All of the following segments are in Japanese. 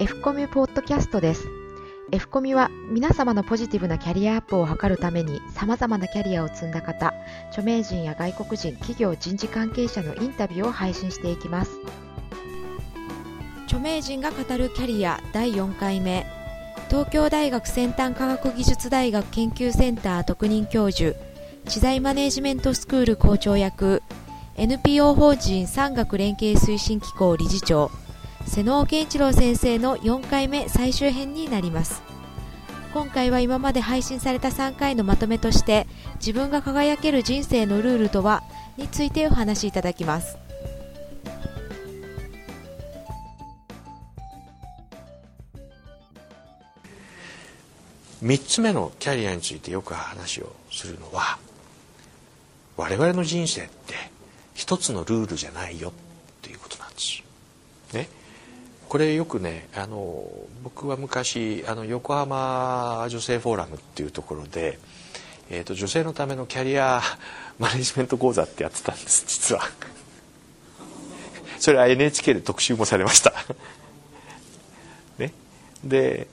F コミュポッドキャストです。F コミは皆様のポジティブなキャリアアップを図るために様々なキャリアを積んだ方、著名人や外国人、企業人事関係者のインタビューを配信していきます。著名人が語るキャリア第4回目東京大学先端科学技術大学研究センター特任教授知財マネジメントスクール校長役 NPO 法人産学連携推進機構理事長瀬能健一郎先生の4回目最終編になります。今回は今まで配信された3回のまとめとして自分が輝ける人生のルールとはについてお話しいただきます。3つ目のキャリアについてよく話をするのは我々の人生って一つのルールじゃないよっていうことなんです。ね、これよくねあの僕は昔あの横浜女性フォーラムっていうところで、えーと、女性のためのキャリア マネジメント講座ってやってたんです実は。それは NHK で特集もされました。ね、で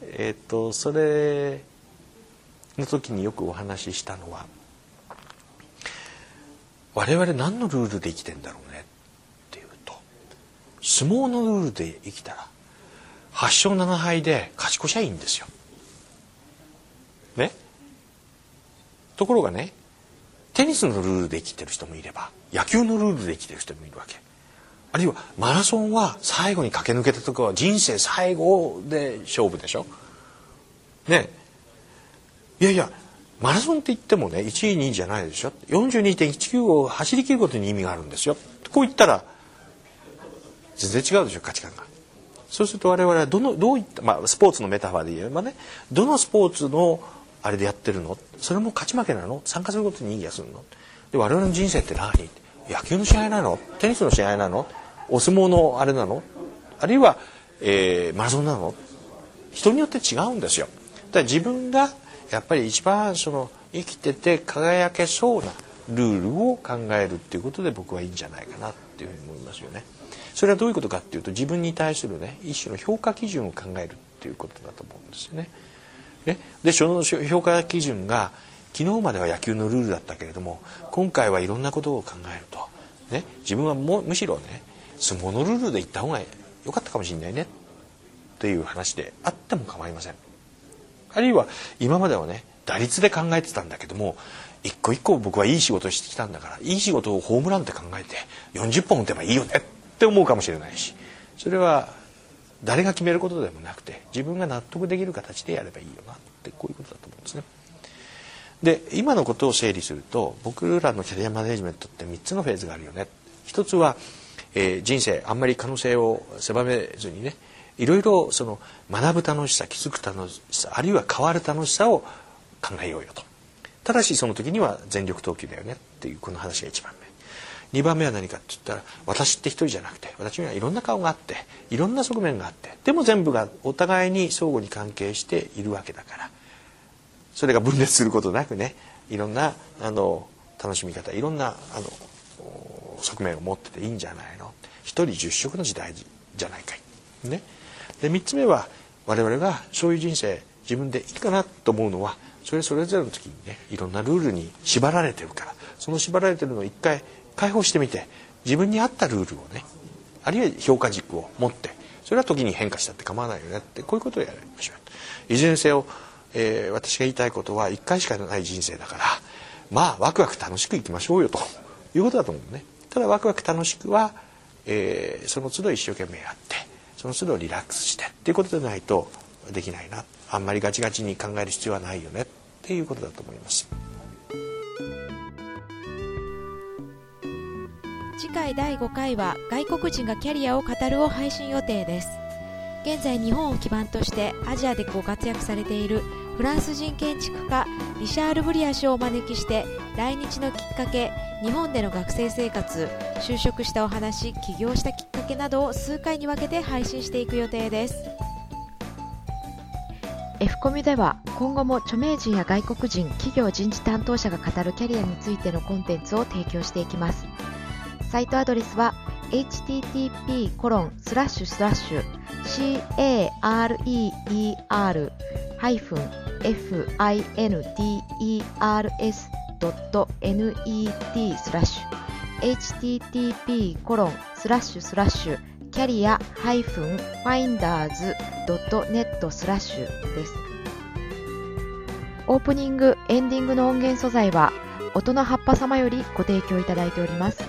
えっ、ー、とそれの時によくお話ししたのは我々何のルールで生きてんだろうね相撲のルールで生きたら8勝7敗で勝ち越しゃいいんですよ。ね？ところがねテニスのルールで生きてる人もいれば野球のルールで生きてる人もいるわけ。あるいはマラソンは最後に駆け抜けたとこは人生最後で勝負でしょ？ね？いやいやマラソンって言ってもね1位2位じゃないでしょ？42.195を走りきることに意味があるんですよこう言ったら全然違うでしょ価値観が。そうすると我々はどのどういった、まあ、スポーツのメタファーで言えばねどのスポーツのあれでやってるの？それも勝ち負けなの？参加することに意義がするの？で我々の人生って何？野球の試合なの？テニスの試合なの？お相撲のあれなの？あるいは、えー、マラソンなの？人によって違うんですよ。だから自分がやっぱり一番その生きてて輝けそうなルールを考えるっていうことで僕はいいんじゃないかなっていうふうに思いますよね。それはどういうことかっていうと自分に対するね一種の評価基準を考えるっていうことだと思うんですよね。ね？でその評価基準が昨日までは野球のルールだったけれども今回はいろんなことを考えると、ね、自分はもむしろね相撲のルールで行った方が良かったかもしれないねっていう話であっても構いません。あるいは今まではね打率で考えてたんだけども一個一個僕はいい仕事してきたんだからいい仕事をホームランって考えて40本打てばいいよねって思うかもしれないしそれは誰が決めることでもなくて自分が納得できる形でやればいいよなってこういうことだと思うんですね。で今のことを整理すると僕らのキャリアマネジメントって3つのフェーズがあるよね。一つは、えー、人生あんまり可能性を狭めずにねいろいろその学ぶ楽しさ気づく楽しさあるいは変わる楽しさを考えようよと。ただしその時には全力投球だよねっていうこの話が1番目。2番目は何かって言ったら私って一人じゃなくて私にはいろんな顔があっていろんな側面があってでも全部がお互いに相互に関係しているわけだから。それが分裂することなくねいろんなあの楽しみ方いろんなあの側面を持ってていいんじゃないの。一人十色の時代じゃないかい。ね。で3つ目は我々がそういう人生自分でいいかなと思うのはそれそれぞれの時にねいろんなルールに縛られてるから。その縛られてるのを一回解放してみて自分に合ったルールをねあるいは評価軸を持ってそれは時に変化したって構わないよねってこういうことをやりましょう。いずれにせよ、えー、私が言いたいことは一回しかない人生だからまあワクワク楽しくいきましょうよと。いうことだと思うね。ただワクワク楽しくは、えー、その都度一生懸命やってその都度リラックスしてっていうことでないとできないな。あんまりガチガチに考える必要はないよね。っていうことだと思います。次回第5回は外国人がキャリアを語るを配信予定です。現在日本を基盤としてアジアでご活躍されているフランス人建築家リシャール・ブリア氏をお招きして来日のきっかけ日本での学生生活就職したお話起業したきっかけなどを数回に分けて配信していく予定です。F コミュでは今後も著名人や外国人企業人事担当者が語るキャリアについてのコンテンツを提供していきます。サイトアドレスは http コロンスラッシュスラッシュ career ハイフン finders.net スラッシュ http コロンスラッシュスラッシュキャリア -finders.net スラッシュです。オープニング、エンディングの音源素材は音の葉っぱ様よりご提供いただいております。